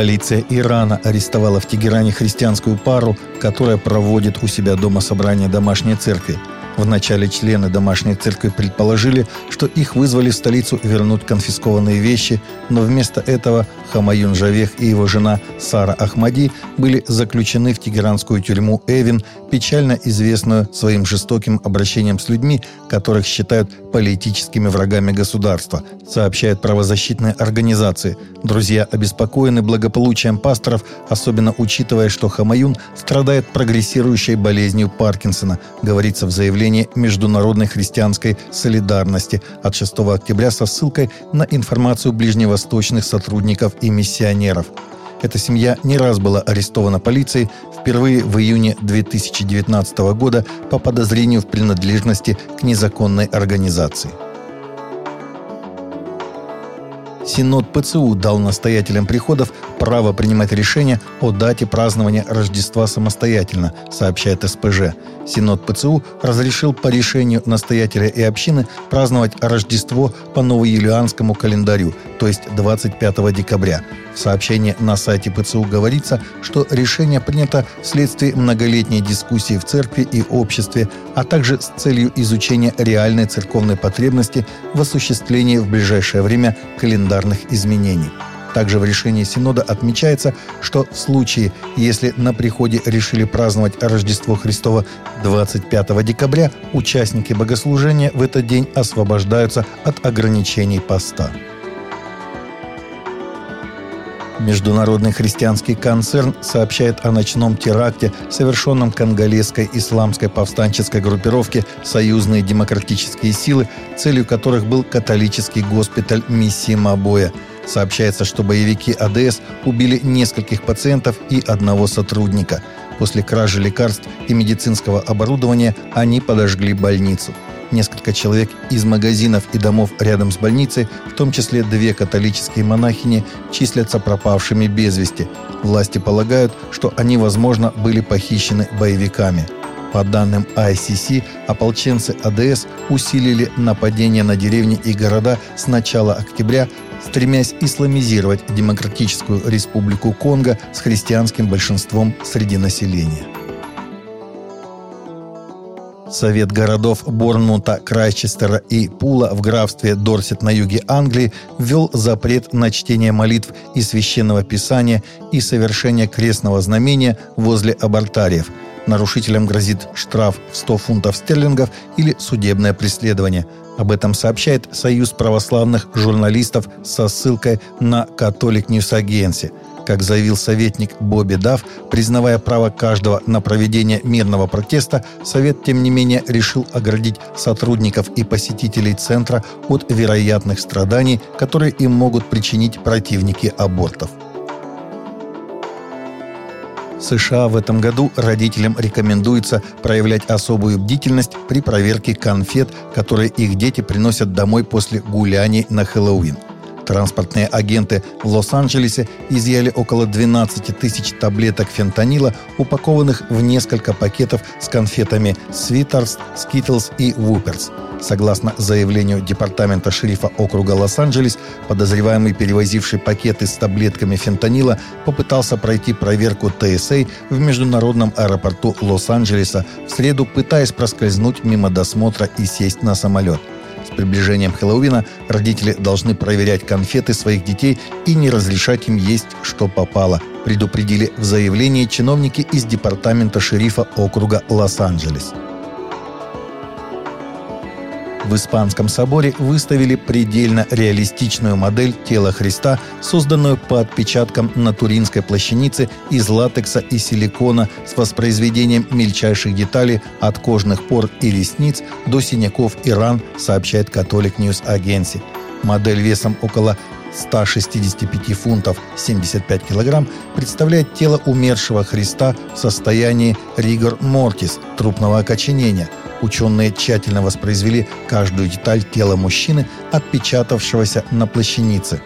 Полиция Ирана арестовала в Тегеране христианскую пару, которая проводит у себя дома собрание домашней церкви. Вначале члены домашней церкви предположили, что их вызвали в столицу вернуть конфискованные вещи, но вместо этого Хамаюн Жавех и его жена Сара Ахмади были заключены в тегеранскую тюрьму Эвин, печально известную своим жестоким обращением с людьми, которых считают политическими врагами государства, сообщают правозащитные организации. Друзья обеспокоены благополучием пасторов, особенно учитывая, что Хамаюн страдает прогрессирующей болезнью Паркинсона, говорится в заявлении заявление Международной христианской солидарности от 6 октября со ссылкой на информацию ближневосточных сотрудников и миссионеров. Эта семья не раз была арестована полицией впервые в июне 2019 года по подозрению в принадлежности к незаконной организации. Синод ПЦУ дал настоятелям приходов право принимать решения о дате празднования Рождества самостоятельно, сообщает СПЖ. Синод ПЦУ разрешил по решению настоятеля и общины праздновать Рождество по новоюлианскому календарю, то есть 25 декабря. В сообщении на сайте ПЦУ говорится, что решение принято вследствие многолетней дискуссии в церкви и обществе, а также с целью изучения реальной церковной потребности в осуществлении в ближайшее время календарных изменений. Также в решении Синода отмечается, что в случае, если на приходе решили праздновать Рождество Христово 25 декабря, участники богослужения в этот день освобождаются от ограничений поста. Международный христианский концерн сообщает о ночном теракте, совершенном конголезской исламской повстанческой группировке «Союзные демократические силы», целью которых был католический госпиталь миссии Мабоя – Сообщается, что боевики АДС убили нескольких пациентов и одного сотрудника. После кражи лекарств и медицинского оборудования они подожгли больницу. Несколько человек из магазинов и домов рядом с больницей, в том числе две католические монахини, числятся пропавшими без вести. Власти полагают, что они, возможно, были похищены боевиками. По данным ICC, ополченцы АДС усилили нападения на деревни и города с начала октября, стремясь исламизировать Демократическую Республику Конго с христианским большинством среди населения. Совет городов Борнмута, Крайчестера и Пула в графстве Дорсет на юге Англии ввел запрет на чтение молитв и священного писания и совершение крестного знамения возле абортариев. Нарушителям грозит штраф в 100 фунтов стерлингов или судебное преследование – об этом сообщает Союз православных журналистов со ссылкой на Catholic News Agency. Как заявил советник Бобби Дав, признавая право каждого на проведение мирного протеста, Совет, тем не менее, решил оградить сотрудников и посетителей центра от вероятных страданий, которые им могут причинить противники абортов. США в этом году родителям рекомендуется проявлять особую бдительность при проверке конфет, которые их дети приносят домой после гуляний на Хэллоуин. Транспортные агенты в Лос-Анджелесе изъяли около 12 тысяч таблеток фентанила, упакованных в несколько пакетов с конфетами Sweeters, Skittles и Whoopers – Согласно заявлению департамента шерифа округа Лос-Анджелес, подозреваемый, перевозивший пакеты с таблетками фентанила, попытался пройти проверку TSA в международном аэропорту Лос-Анджелеса в среду, пытаясь проскользнуть мимо досмотра и сесть на самолет. С приближением Хэллоуина родители должны проверять конфеты своих детей и не разрешать им есть, что попало, предупредили в заявлении чиновники из департамента шерифа округа Лос-Анджелес. В Испанском соборе выставили предельно реалистичную модель тела Христа, созданную по отпечаткам на Туринской плащанице из латекса и силикона с воспроизведением мельчайших деталей от кожных пор и ресниц до синяков и ран, сообщает Catholic News Agency. Модель весом около 165 фунтов 75 килограмм представляет тело умершего Христа в состоянии ригор мортис, трупного окоченения – Ученые тщательно воспроизвели каждую деталь тела мужчины, отпечатавшегося на плащанице,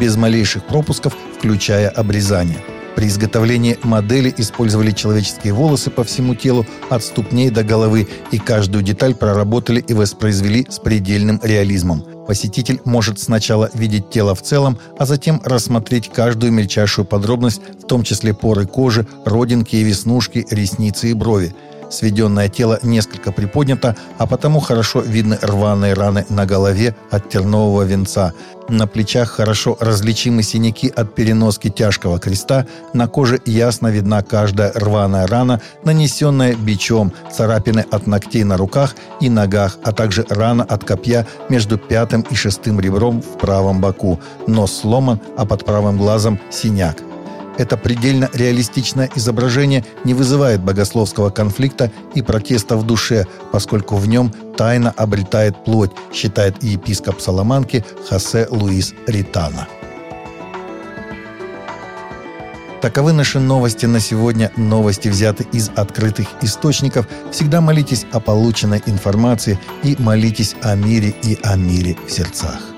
без малейших пропусков, включая обрезание. При изготовлении модели использовали человеческие волосы по всему телу, от ступней до головы, и каждую деталь проработали и воспроизвели с предельным реализмом. Посетитель может сначала видеть тело в целом, а затем рассмотреть каждую мельчайшую подробность, в том числе поры кожи, родинки и веснушки, ресницы и брови. Сведенное тело несколько приподнято, а потому хорошо видны рваные раны на голове от тернового венца. На плечах хорошо различимы синяки от переноски тяжкого креста, на коже ясно видна каждая рваная рана, нанесенная бичом, царапины от ногтей на руках и ногах, а также рана от копья между пятым и шестым ребром в правом боку. Нос сломан, а под правым глазом синяк. Это предельно реалистичное изображение не вызывает богословского конфликта и протеста в душе, поскольку в нем тайна обретает плоть, считает епископ Соломанки Хосе Луис Ритана. Таковы наши новости на сегодня. Новости взяты из открытых источников. Всегда молитесь о полученной информации и молитесь о мире и о мире в сердцах.